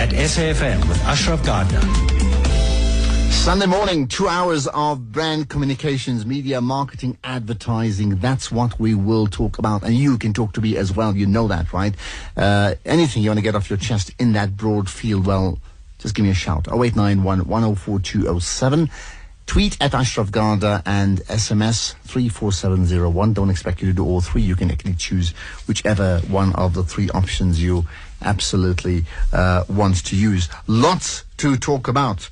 at SAFM with Ashraf Garda. Sunday morning, two hours of brand communications, media, marketing, advertising. That's what we will talk about. And you can talk to me as well. You know that, right? Uh, anything you want to get off your chest in that broad field, well, just give me a shout. 0891 104207. Tweet at Ashraf Garda and SMS 34701. Don't expect you to do all three. You can actually choose whichever one of the three options you absolutely uh, want to use. Lots to talk about.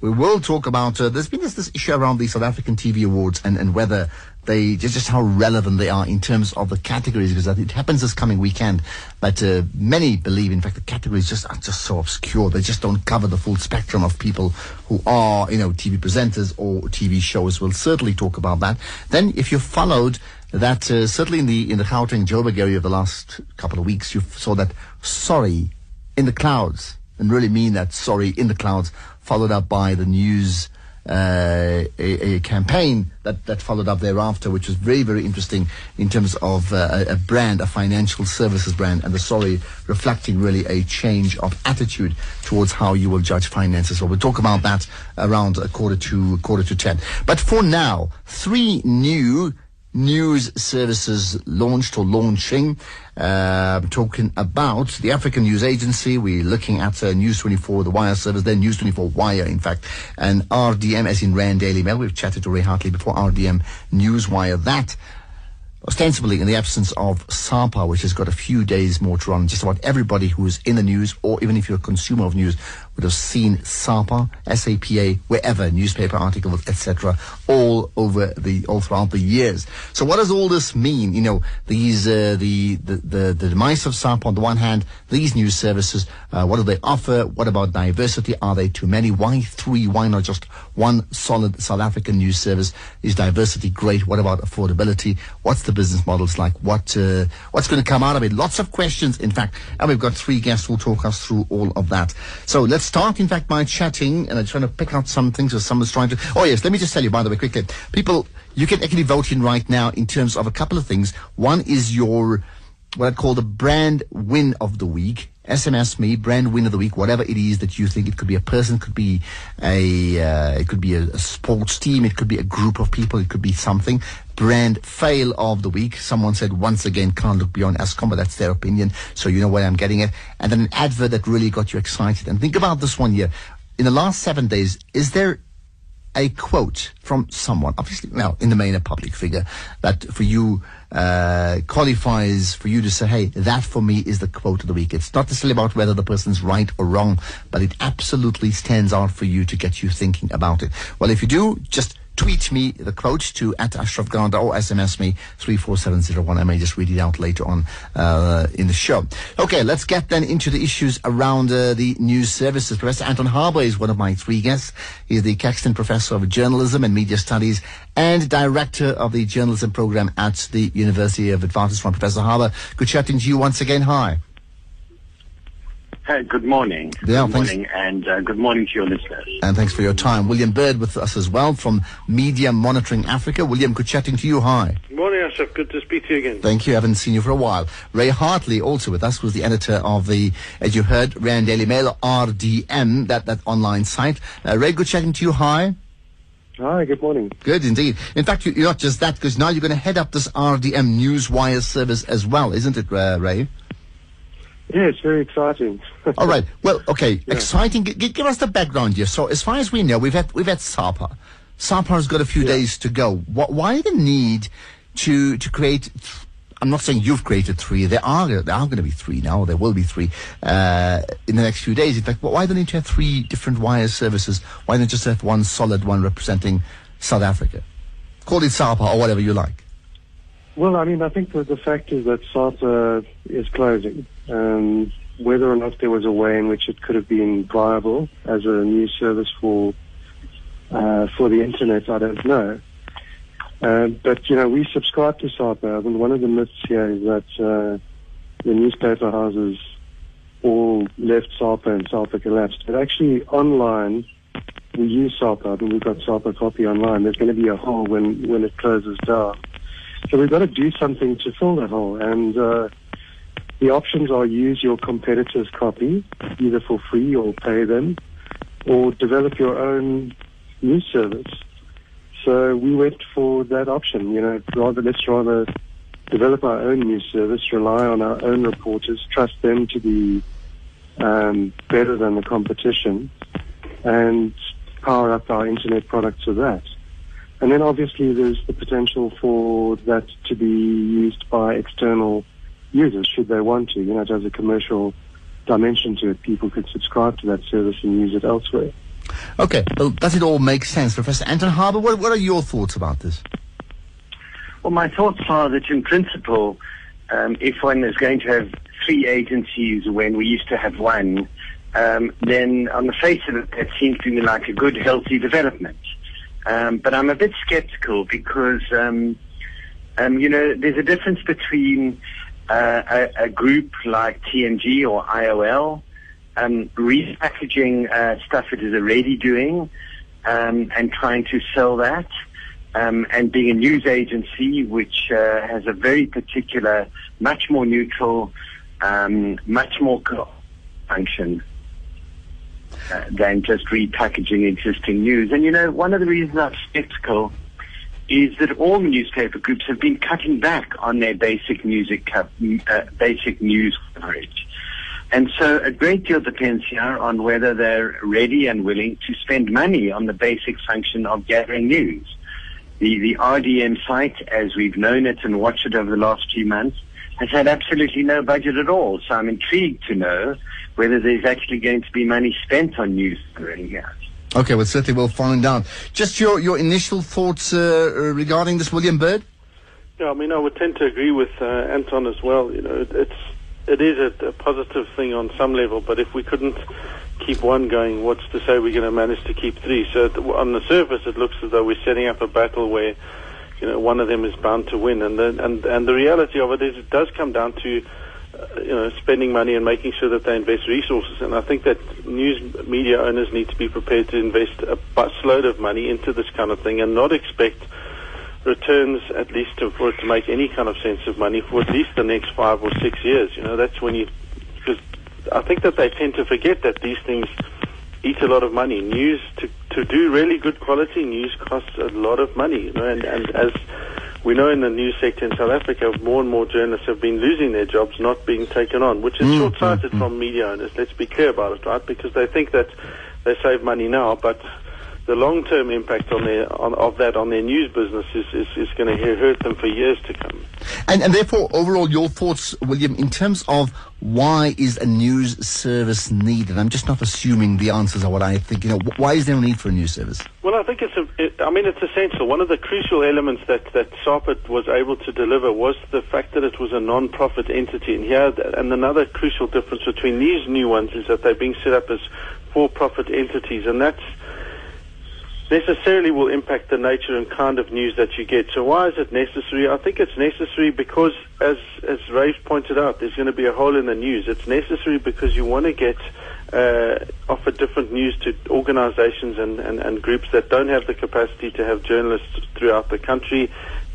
We will talk about, uh, there's been this, this issue around the South African TV Awards and, and whether they, just, how relevant they are in terms of the categories, because it happens this coming weekend. But uh, many believe, in fact, the categories just are just so obscure. They just don't cover the full spectrum of people who are, you know, TV presenters or TV shows. We'll certainly talk about that. Then, if you followed that, uh, certainly in the, in the Gauteng Joburg area of the last couple of weeks, you saw that sorry in the clouds and really mean that sorry in the clouds followed up by the news uh, a, a, campaign that, that followed up thereafter, which was very, very interesting in terms of uh, a, a, brand, a financial services brand, and the story reflecting really a change of attitude towards how you will judge finances. So we'll talk about that around a quarter to quarter to ten. But for now, three new news services launched or launching. Uh, talking about the African News Agency. We're looking at uh, News 24, the Wire service, then News 24 Wire, in fact, and RDM, as in Rand Daily Mail. We've chatted to Ray Hartley before, RDM News Wire. That ostensibly in the absence of SAPA, which has got a few days more to run. Just about everybody who is in the news, or even if you're a consumer of news, would have seen SAPA, SAPA, wherever, newspaper articles, etc., all over the, all throughout the years. So what does all this mean? You know, these, uh, the, the, the, the demise of SAPA on the one hand, these news services, uh, what do they offer? What about diversity? Are they too many? Why three? Why not just one solid South African news service? Is diversity great? What about affordability? What's the business models like? What, uh, what's going to come out of it? Lots of questions, in fact, and we've got three guests who'll talk us through all of that. So let's start, in fact, by chatting, and I'm trying to pick out some things or someone's trying to. Oh, yes, let me just tell you, by the way, quickly. People, you can actually vote in right now in terms of a couple of things. One is your, what I call the brand win of the week. SMS me, brand win of the week, whatever it is that you think. It could be a person, could be a, uh, it could be a, a, sports team, it could be a group of people, it could be something. Brand fail of the week. Someone said once again, can't look beyond Eskom, but that's their opinion. So you know where I'm getting it. And then an advert that really got you excited. And think about this one here. In the last seven days, is there a quote from someone, obviously, now in the main a public figure, that for you uh, qualifies for you to say, hey, that for me is the quote of the week. It's not necessarily about whether the person's right or wrong, but it absolutely stands out for you to get you thinking about it. Well, if you do, just tweet me the quote to at Ashraf Garda or SMS me 34701. I may just read it out later on uh, in the show. Okay, let's get then into the issues around uh, the news services. Professor Anton Harber is one of my three guests. He's the Caxton Professor of Journalism and Media Studies and Director of the Journalism Program at the University of Witwatersrand. Professor Harber, good chatting to you once again. Hi. Hey, good morning. Yeah, good thanks. morning, and uh, good morning to your listeners. And thanks for your time. William Bird with us as well from Media Monitoring Africa. William, good chatting to you. Hi. Morning, Ashraf. Good to speak to you again. Thank you. I haven't seen you for a while. Ray Hartley also with us was the editor of the, as you heard, Rand Daily Mail, RDM, that, that online site. Uh, Ray, good chatting to you. Hi. Hi, good morning. Good indeed. In fact, you, you're not just that, because now you're going to head up this RDM Newswire service as well, isn't it, uh, Ray? Yeah, it's very exciting. All right. Well, okay. Yeah. Exciting. G- give us the background here. So, as far as we know, we've had we've had SAPA. SAPA has got a few yeah. days to go. What, why the need to to create? I'm not saying you've created three. There are there are going to be three now. There will be three uh, in the next few days. In fact, why do they need to have three different wire services? Why not just have one solid one representing South Africa? Call it SAPA or whatever you like. Well, I mean, I think that the fact is that SAPA is closing. Um, whether or not there was a way in which it could have been viable as a news service for uh, for the internet, I don't know. Uh, but you know, we subscribe to SAPA. and one of the myths here is that uh, the newspaper houses all left SAPA and SAPA collapsed. But actually, online, we use SAPA. I mean, we've got SAPA copy online. There's going to be a hole when when it closes down. So we've got to do something to fill that hole. And uh, The options are use your competitor's copy, either for free or pay them, or develop your own news service. So we went for that option. You know, rather let's rather develop our own news service, rely on our own reporters, trust them to be um, better than the competition, and power up our internet products with that. And then obviously there's the potential for that to be used by external users should they want to. You know, it has a commercial dimension to it. People could subscribe to that service and use it elsewhere. Okay, well, does it all make sense, Professor Anton Harber? What, what are your thoughts about this? Well, my thoughts are that in principle, um, if one is going to have three agencies when we used to have one, um, then on the face of it, that seems to me like a good, healthy development. Um, but I'm a bit skeptical because, um, um, you know, there's a difference between uh, a, a, group like TMG or IOL um, repackaging uh, stuff it is already doing um, and trying to sell that. Um, and being a news agency which uh, has a very particular, much more neutral, much more function uh, than just repackaging existing news. And you know, one of the reasons I'm skeptical is that all newspaper groups have been cutting back on their basic music, co- uh, basic news coverage. And so a great deal depends here on whether they're ready and willing to spend money on the basic function of gathering news. The, the RDM site, as we've known it and watched it over the last few months, has had absolutely no budget at all. So I'm intrigued to know whether there's actually going to be money spent on news running out. Okay, well, certainly we'll find out. Just your, your initial thoughts uh, regarding this, William Bird? Yeah, I mean, I would tend to agree with uh, Anton as well. You know, it's it is a, a, positive thing on some level, but if we couldn't keep one going, what's to say we're going to manage to keep three? So on the surface, it looks as though we're setting up a battle where you know one of them is bound to win, and the, and and the reality of it is it does come down to you know spending money and making sure that they invest resources. And I think that news media owners need to be prepared to invest a busload of money into this kind of thing and not expect returns at least to, for it to make any kind of sense of money for at least the next five or six years. You know, that's when you, because I think that they tend to forget that these things eat a lot of money. News to to do really good quality news costs a lot of money. You know, and, and as we know in the news sector in South Africa, more and more journalists have been losing their jobs, not being taken on, which is mm, short-sighted mm, from media owners. Let's be clear about it, right? Because they think that they save money now, but the long-term impact on their on, of that on their news business is, is, is going to hurt them for years to come. And, and therefore, overall, your thoughts, William, in terms of why is a news service needed? I'm just not assuming the answers are what I think. You know, why is there a need for a news service? Well, I think it's a, it, I mean, it's essential. One of the crucial elements that that SAPA was able to deliver was the fact that it was a non-profit entity. And here, and another crucial difference between these new ones is that they're being set up as for-profit entities, and that's necessarily will impact the nature and kind of news that you get. So why is it necessary? I think it's necessary because, as as Ray pointed out, there's going to be a hole in the news. It's necessary because you want to get uh, offer different news to organizations and, and, and groups that don't have the capacity to have journalists throughout the country.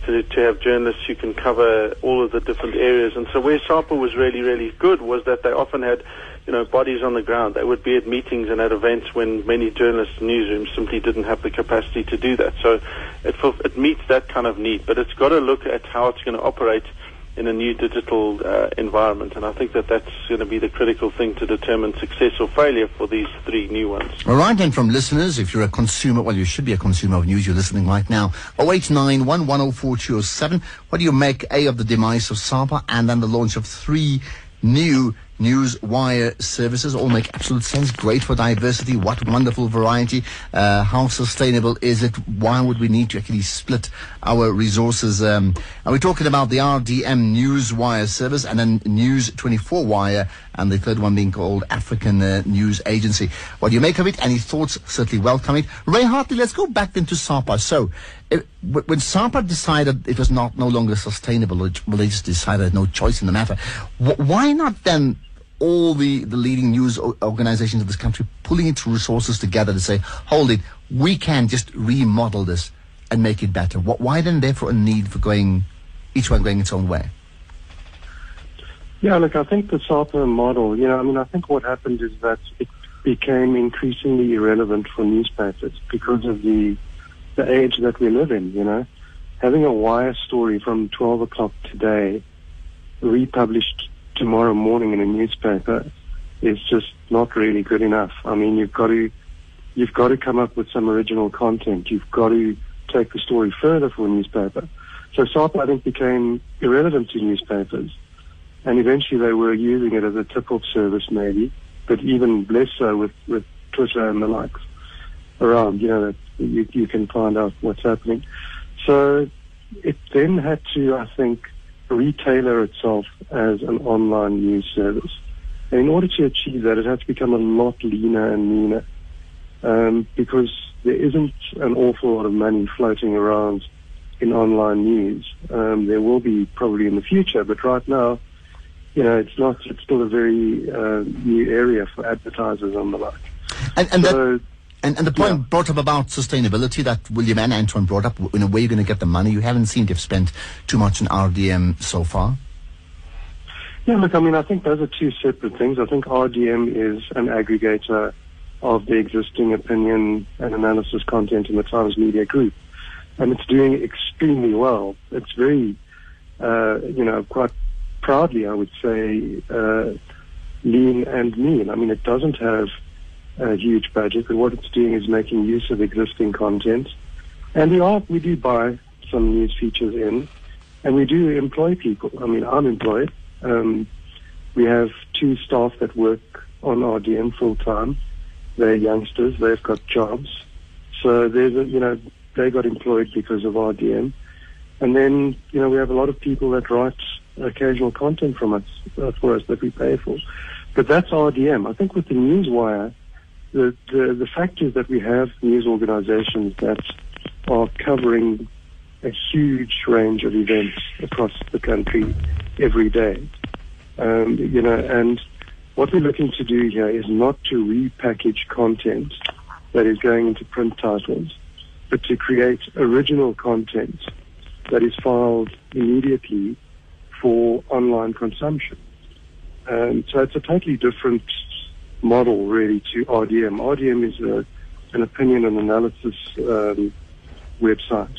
To, to have journalists who can cover all of the different areas. And so where SAPA was really, really good was that they often had you know, bodies on the ground. They would be at meetings and at events when many journalists and newsrooms simply didn't have the capacity to do that. So it, it meets that kind of need, but it's got to look at how it's going to operate in a new digital uh, environment. And I think that that's going to be the critical thing to determine success or failure for these three new ones. All right, and from listeners, if you're a consumer, well, you should be a consumer of news, you're listening right now. 0891 What do you make, A, of the demise of SAPA and then the launch of three new news wire services all make absolute sense. Great for diversity. What wonderful variety. Uh, how sustainable is it? Why would we need to actually split our resources? Um, and we're talking about the RDM News Wire service and then News 24 Wire and the third one being called African uh, News Agency. What do you make of it? Any thoughts? Certainly welcome it. Ray Hartley, let's go back then to SAPA. So, it, when SAPA decided it was not no longer sustainable, well, they just decided no choice in the matter. why not then all the, the leading news organizations of this country pulling its resources together to say, hold it, we can just remodel this and make it better. What, Why then, therefore, a need for going, each one going its own way? Yeah, look, I think the SAPA model, you know, I mean, I think what happened is that it became increasingly irrelevant for newspapers because of the the age that we live in, you know. Having a wire story from 12 o'clock today republished tomorrow morning in a newspaper is just not really good enough. I mean, you've got to you've got to come up with some original content. You've got to take the story further for a newspaper. So SAPA, I think, became irrelevant to newspapers. And eventually they were using it as a tip-off service maybe, but even less so with, with Twitter and the likes around, you know, that you, you can find out what's happening. So it then had to, I think, retailer itself as an online news service. And in order to achieve that, it has to become a lot leaner and meaner um, because there isn't an awful lot of money floating around in online news. Um, there will be probably in the future, but right now, you know, it's not. It's still a very uh, new area for advertisers and the like. And, and so, that, and, and the point Yeah. brought up about sustainability that William and Anton brought up, in a way you're going to get the money. You haven't seemed to have spent too much on RDM so far. Yeah, look, I mean, I think those are two separate things. I think RDM is an aggregator of the existing opinion and analysis content in the Times Media Group, and it's doing extremely well. It's very, uh, you know, quite proudly, I would say, uh, lean and mean. I mean, it doesn't have a huge budget, but what it's doing is making use of existing content, and we are we do buy some news features in, and we do employ people. I mean, I'm employed. Um, we have two staff that work on RDM full time. They're youngsters. They've got jobs. So there's a, you know, they got employed because of RDM. And then, you know, we have a lot of people that write occasional content from us, uh, for us that we pay for. But that's RDM. I think with the Newswire, the, the, the fact is that we have news organizations that are covering a huge range of events across the country every day. Um, you know, and what we're looking to do here is not to repackage content that is going into print titles, but to create original content that is filed immediately for online consumption. Um, so it's a totally different model, really, to RDM. RDM is a, an opinion and analysis um, website.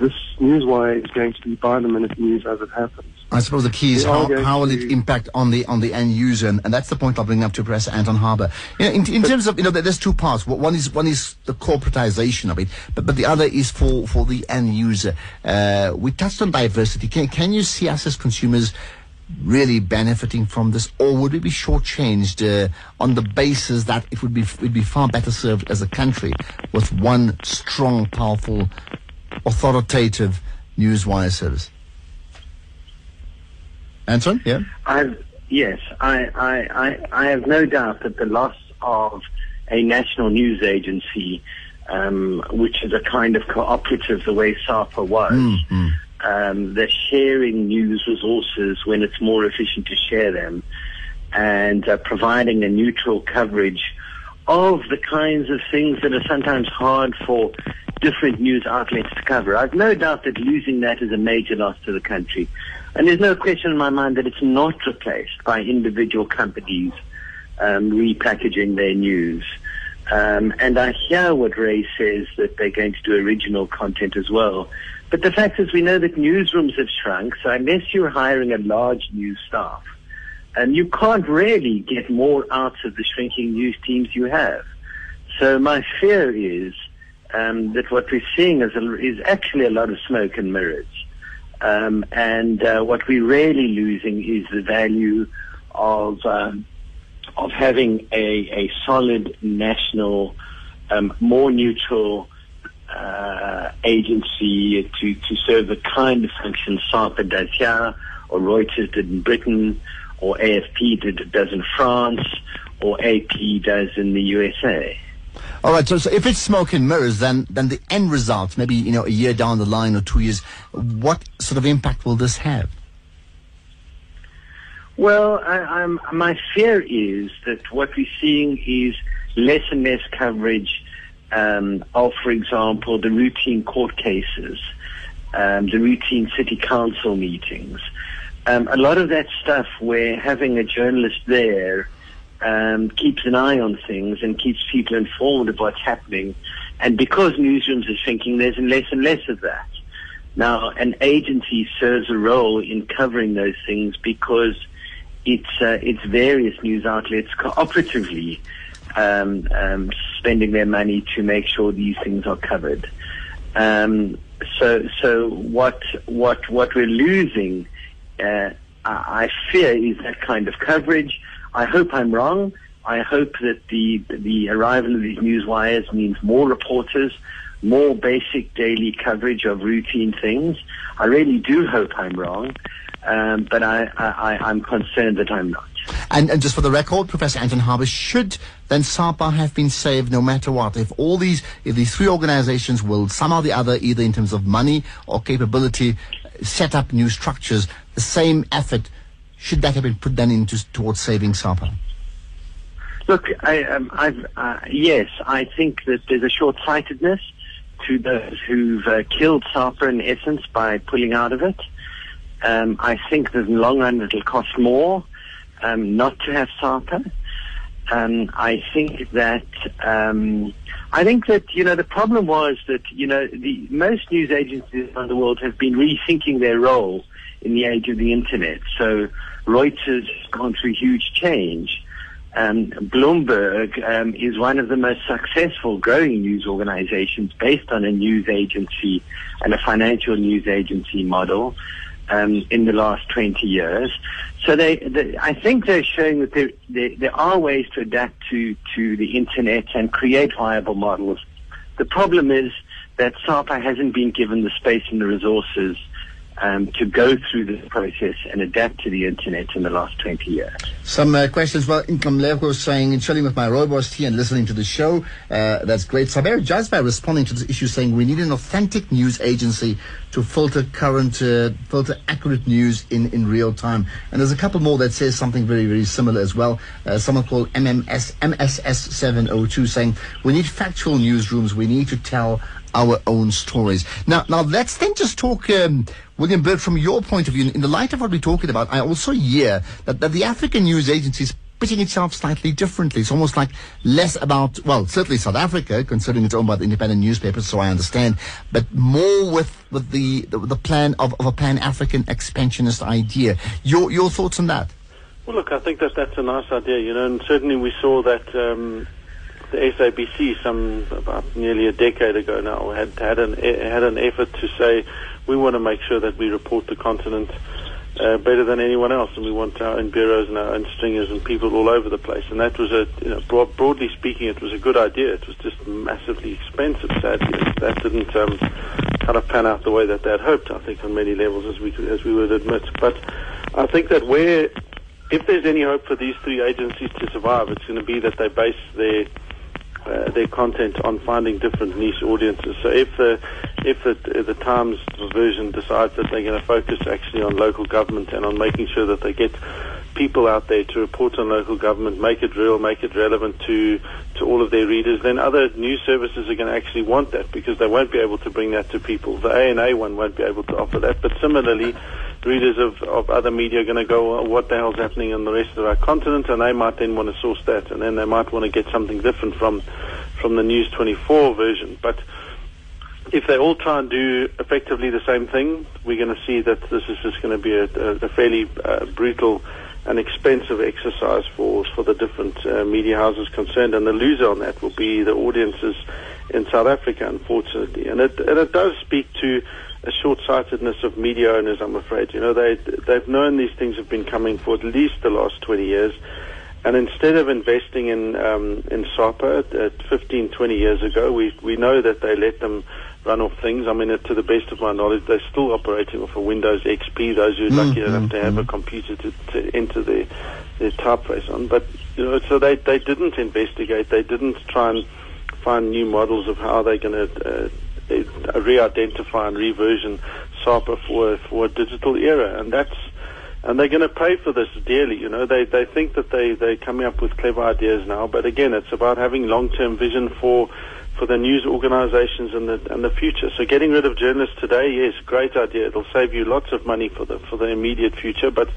This Newswire is going to be by the minute news as it happens. I suppose the key is We how, how will it impact on the on the end user, and, and that's the point I'll bring up to Professor Anton Harber. You know, in, in terms of you know, there's two parts. One one is one is the corporatization of it, but but the other is for for the end user. Uh, we touched on diversity. Can can you see us as consumers? Really benefiting from this, or would we be shortchanged uh, on the basis that it would be we'd be far better served as a country with one strong, powerful, authoritative news wire service? Anton, yeah. I've, yes, I, I, I, I have no doubt that the loss of a national news agency, um, which is a kind of cooperative the way SAPA was, um, the sharing news resources when it's more efficient to share them, and uh, providing a neutral coverage of the kinds of things that are sometimes hard for different news outlets to cover. I've no doubt that losing that is a major loss to the country. And there's no question in my mind that it's not replaced by individual companies um, repackaging their news. Um, and I hear what Ray says that they're going to do original content as well. But the fact is we know that newsrooms have shrunk, so unless you're hiring a large news staff, and you can't really get more out of the shrinking news teams you have. So my fear is um, that what we're seeing is, a, is actually a lot of smoke and mirrors. Um, and uh, what we're really losing is the value of um, of having a, a solid national, um, more neutral uh, agency to, to serve the kind of function SAPA does here, or Reuters did in Britain, or AFP did, does in France, or AP does in the USA. All right. So, so if it's smoke and mirrors, then then the end result, maybe you know, a year down the line or two years, what sort of impact will this have? Well, I, I'm, my fear is that what we're seeing is less and less coverage um, of, for example, the routine court cases, um, the routine city council meetings, um, a lot of that stuff where having a journalist there um, keeps an eye on things and keeps people informed of what's happening. And because newsrooms are shrinking, there's less and less of that. Now, an agency serves a role in covering those things because it's uh, it's various news outlets cooperatively um, um, spending their money to make sure these things are covered. Um, so, so what what what we're losing, uh, I fear, is that kind of coverage. I hope I'm wrong. I hope that the the arrival of these news wires means more reporters, more basic daily coverage of routine things. I really do hope I'm wrong, um, but I, I, I'm concerned that I'm not. And, and just for the record, Professor Anton Harber, should then SAPA have been saved no matter what? If all these, if these three organizations will somehow or the other, either in terms of money or capability, set up new structures, the same effort, should that have been put then into towards saving SAPA? Look, I, um, uh, yes, I think that there's a short-sightedness to those who've uh, killed SAPA in essence by pulling out of it. Um, I think that in the long run it'll cost more um, not to have SAPA. Um, I think that um, I think that you know the problem was that you know the most news agencies around the world have been rethinking their role in the age of the internet. So Reuters has gone through huge change. Um, Bloomberg um, is one of the most successful growing news organizations based on a news agency and a financial news agency model um, in the last 20 years. So they, they, I think they're showing that there, there, there are ways to adapt to, to the internet and create viable models. The problem is that SAPA hasn't been given the space and the resources um, to go through this process and adapt to the internet in the last 20 years. Some uh, questions. Well, Income Level saying, chilling with my rooibos tea and listening to the show. Uh, that's great. Saber Jazba responding to this issue saying, we need an authentic news agency to filter current, uh, filter accurate news in, in real time. And there's a couple more that says something very, very similar as well. Uh, someone called MMS, MSS702 saying, we need factual newsrooms. We need to tell our own stories. Now, now let's then just talk, um, William Bird, from your point of view. In the light of what we're talking about, I also hear that, that the African news agency is pitching itself slightly differently. It's almost like less about, well, certainly South Africa, considering it's owned by the independent newspapers, so I understand, but more with, with the, the, the plan of, of a pan-African expansionist idea. Your, your thoughts on that? Well, look, I think that that's a nice idea, you know, and certainly we saw that um, the SABC some about nearly a decade ago now had had an had an effort to say we want to make sure that we report the continent uh, better than anyone else, and we want our own bureaus and our own stringers and people all over the place. And that was a, you know, broad, broadly speaking, it was a good idea. It was just massively expensive. Sadly, that didn't um, kind of pan out the way that they had hoped. I think on many levels, as we as we would admit. But I think that where if there's any hope for these three agencies to survive, it's going to be that they base their uh, their content on finding different niche audiences. So if the if the, the Times version decides that they're going to focus actually on local government and on making sure that they get people out there to report on local government, make it real, make it relevant to to all of their readers, then other news services are going to actually want that because they won't be able to bring that to people. The A and A one won't be able to offer that, but similarly readers of, of other media are going to go, what the hell's happening in the rest of our continent? And they might then want to source that, and then they might want to get something different from from the News 24 version. But if they all try and do effectively the same thing, we're going to see that this is just going to be a, a, a fairly uh, brutal and expensive exercise for for the different uh, media houses concerned, and the loser on that will be the audiences in South Africa, unfortunately. And it and it does speak to a short-sightedness of media owners, I'm afraid. You know, they, they've known these things have been coming for at least the last 20 years. And instead of investing in um, in SAPA at 15, 20 years ago, we we know that they let them run off things. I mean, to the best of my knowledge, they're still operating off a Windows XP. Those who are lucky mm-hmm. enough to have a mm-hmm. computer to, to enter their their typeface on, but you know, so they they didn't investigate. They didn't try and find new models of how they're going to uh, Uh, re-identify and reversion SAPA for for a digital era, and that's and they're going to pay for this dearly. You know, they they think that they they're coming up with clever ideas now, but again, it's about having long-term vision for for the news organizations and the and the future. So getting rid of journalists today, yes, great idea. It'll save you lots of money for the for the immediate future, but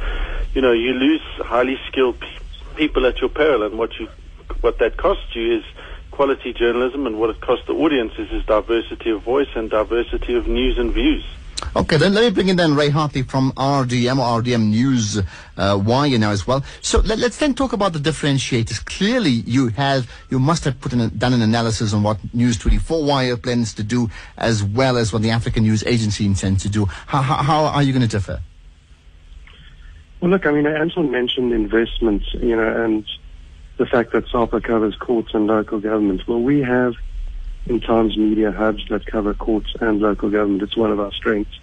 you know you lose highly skilled pe- people at your peril, and what you what that costs you is quality journalism, and what it costs the audiences is diversity of voice and diversity of news and views. Okay, then let me bring in then Ray Hartley from RDM or RDM News uh, Wire now as well. So let, us then talk about the differentiators. Clearly, you have you must have put in a, done an analysis on what News 24 Wire plans to do, as well as what the African News Agency intends to do. How, how, how are you going to differ? Well, look, I mean, Anton mentioned investments, you know, and the fact that SAPA covers courts and local government. Well, we have in Times Media hubs that cover courts and local government. It's one of our strengths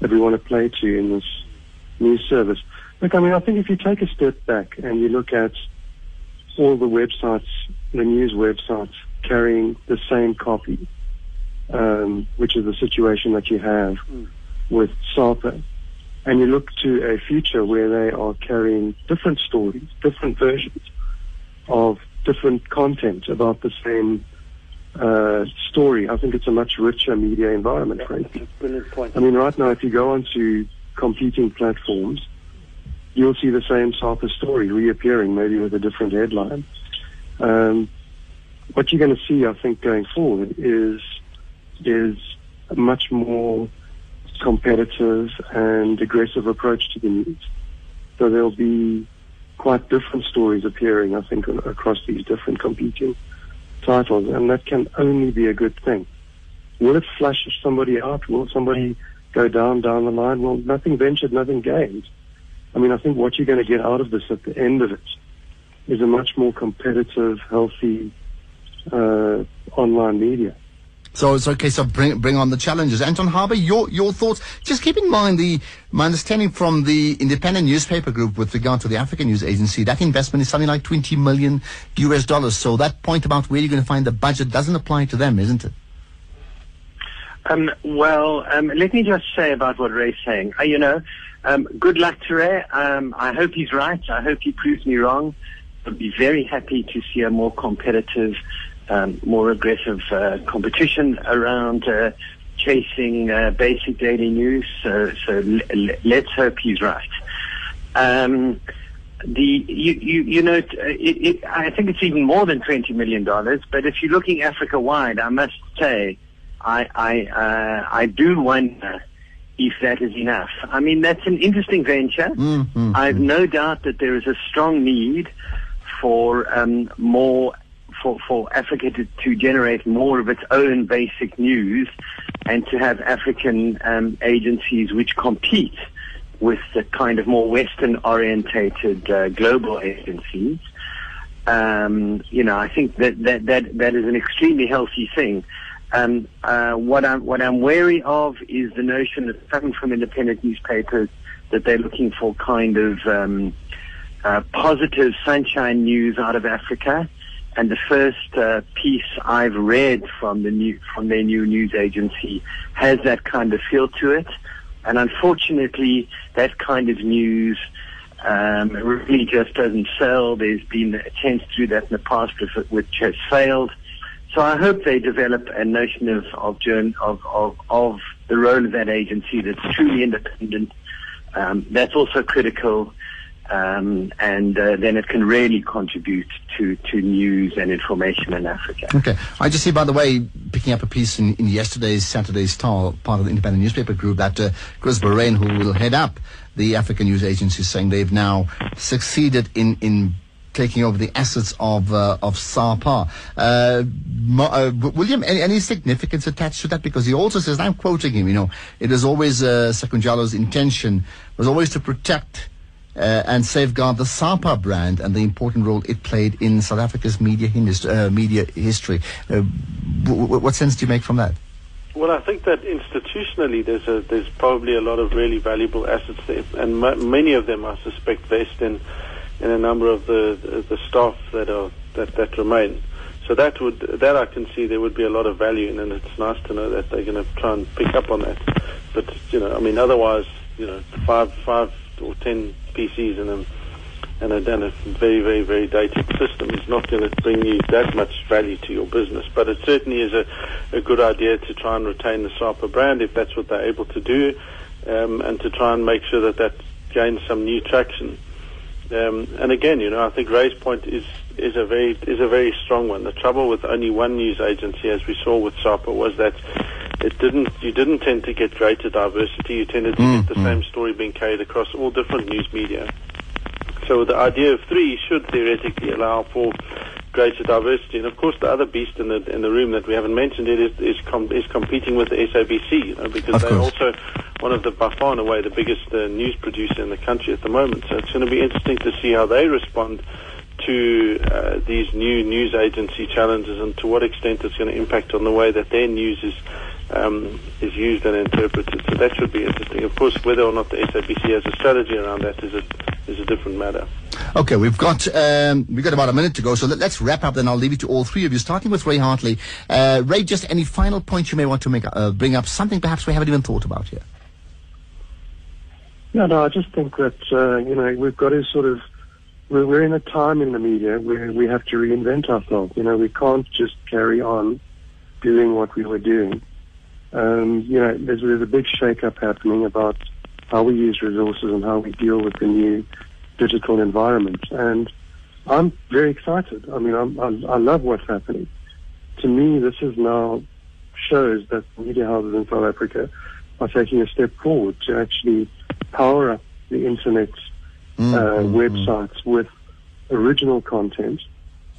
that we want to play to in this new service. Look, I mean, I think if you take a step back and you look at all the websites, the news websites carrying the same copy, um, which is the situation that you have mm. with SAPA, and you look to a future where they are carrying different stories, different versions of different content about the same uh, story. I think it's a much richer media environment, frankly. Brilliant point. I mean, right now, if you go onto competing platforms, you'll see the same SAPA story reappearing, maybe with a different headline. Um, what you're going to see, I think, going forward is is a much more competitive and aggressive approach to the news. So there'll be quite different stories appearing, I think, across these different competing titles, and that can only be a good thing. Will it flush somebody out? Will somebody go down down the line? Well, nothing ventured, nothing gained. I mean, I think what you're going to get out of this at the end of it is a much more competitive, healthy uh, online media. So it's okay. So bring bring on the challenges. Anton Harber, your your thoughts. Just keep in mind the my understanding from the independent newspaper group with regard to the African News Agency. That investment is something like twenty million US dollars. So that point about where you're going to find the budget doesn't apply to them, isn't it? Um, well, um, let me just say about what Ray's saying. Uh, you know, um, good luck to Ray. Um, I hope he's right. I hope he proves me wrong. I'd be very happy to see a more competitive um, more aggressive uh, competition around uh, chasing uh, basic daily news. So, so l- l- let's hope he's right. Um, the you, you, you know it, it, I think it's even more than twenty million dollars. But if you're looking Africa wide, I must say I I uh, I do wonder if that is enough. I mean that's an interesting venture. Mm-hmm. I've no doubt that there is a strong need for um, more for, for Africa to, to generate more of its own basic news and to have African um, agencies which compete with the kind of more Western orientated uh, global agencies. Um, you know, I think that, that, that, that is an extremely healthy thing. Um, uh, what I'm what I'm wary of is the notion that coming from independent newspapers that they're looking for kind of um, uh, positive sunshine news out of Africa, and the first uh, piece I've read from the new from their new news agency has that kind of feel to it. And unfortunately, that kind of news um, really just doesn't sell. There's been attempts to do that in the past, which has failed. So I hope they develop a notion of of, of, of, the role of that agency that's truly independent. Um, that's also critical um, and uh, then it can really contribute to, to news and information in Africa. Okay. I just see, by the way, picking up a piece in, in yesterday's Saturday Star, part of the independent newspaper group, that uh, Chris Bahrain, who will head up the African News Agency, is saying they've now succeeded in, in taking over the assets of uh, of SAPA. Uh, uh, William, any, any, significance attached to that? Because he also says, I'm quoting him, you know, it is always uh, Sekunjalo's intention was always to protect uh, and safeguard the SAPA brand and the important role it played in South Africa's media, uh, media history. Uh, w- w- what sense do you make from that? Well, I think that institutionally there's a, there's probably a lot of really valuable assets there, and m- many of them, I suspect, vest in in a number of the the, the staff that are that, that remain. So that would that I can see there would be a lot of value in, and it's nice to know that they're going to try and pick up on that. But you know, I mean, otherwise, you know, five five or ten PCs in a and a, and a very, very, very dated system is not going to bring you that much value to your business. But it certainly is a, a good idea to try and retain the SAPA brand if that's what they're able to do, um, and to try and make sure that that gains some new traction. Um, and again, you know, I think Ray's point is is a very is a very strong one. The trouble with only one news agency, as we saw with SAPA, was that it didn't you didn't tend to get greater diversity. You tended to Mm, get the same story being carried across all different news media. So the idea of three should theoretically allow for greater diversity. And of course, the other beast in the in the room that we haven't mentioned it is is, com- is competing with the SABC, you know, because they're also one of the by far and away the biggest uh, news producer in the country at the moment. So it's going to be interesting to see how they respond to uh, these new news agency challenges and to what extent it's going to impact on the way that their news is um, is used and interpreted. So that should be interesting. Of course, whether or not the SABC has a strategy around that is a is a different matter. Okay, we've got um, we've got about a minute to go, so let, us wrap up. Then I'll leave it to all three of you, starting with Ray Hartley. Uh, Ray, just any final points you may want to make, uh, bring up, something perhaps we haven't even thought about here. No, no, I just think that, uh, you know, we've got to sort of, we're, we're in a time in the media where we have to reinvent ourselves. You know, we can't just carry on doing what we were doing. Um, you know, there's, there's a big shake-up happening about how we use resources and how we deal with the new digital environment. And I'm very excited. I mean, I'm, I, I love what's happening. To me, this is now shows that media houses in South Africa are taking a step forward to actually power up the internet Mm, uh, mm, mm. websites with original content.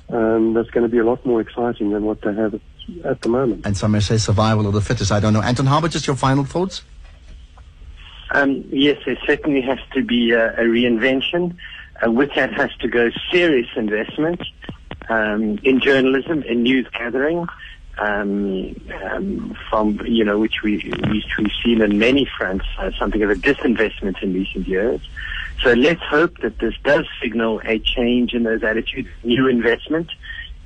Um, that's going to be a lot more exciting than what they have at, at the moment. And some may say survival of the fittest. I don't know. Anton Harber, just your final thoughts? Um, yes, there certainly has to be a, a reinvention. Uh, with that has to go serious investment um, in journalism, in news gathering, um, um, from you know which we which we've seen in many fronts uh, something of a disinvestment in recent years. So let's hope that this does signal a change in those attitudes, new investment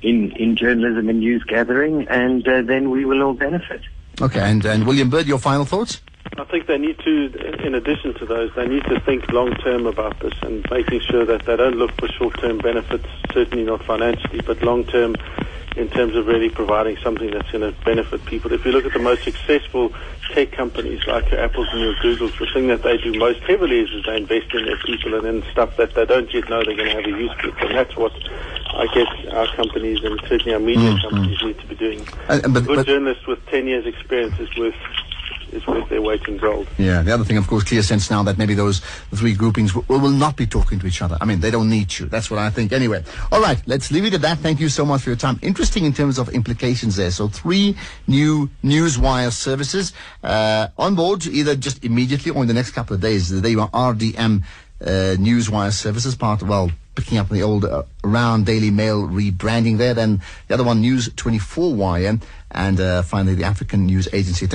in in journalism and news gathering, and uh, then we will all benefit. Okay, and, and William Bird, your final thoughts? I think they need to, in addition to those, they need to think long term about this and making sure that they don't look for short term benefits, certainly not financially, but long term in terms of really providing something that's going to benefit people. If you look at the most successful tech companies like your Apples and your Googles, the thing that they do most heavily is, is they invest in their people and in stuff that they don't yet know they're going to have a use for. And that's what I guess our companies and certainly our media companies need to be doing. Uh, but- a good but- journalist with 10 years experience is worth is worth their weight in gold. Yeah, the other thing, of course, clear sense now that maybe those three groupings will, will not be talking to each other. I mean, they don't need you. That's what I think. Anyway, all right, let's leave it at that. Thank you so much for your time. Interesting in terms of implications there. So three new Newswire services uh, on board, either just immediately or in the next couple of days. They are RDM uh, Newswire services, part of well picking up the old uh, Rand Daily Mail rebranding there. Then the other one, News 24 Wire, and uh, finally the African News Agency.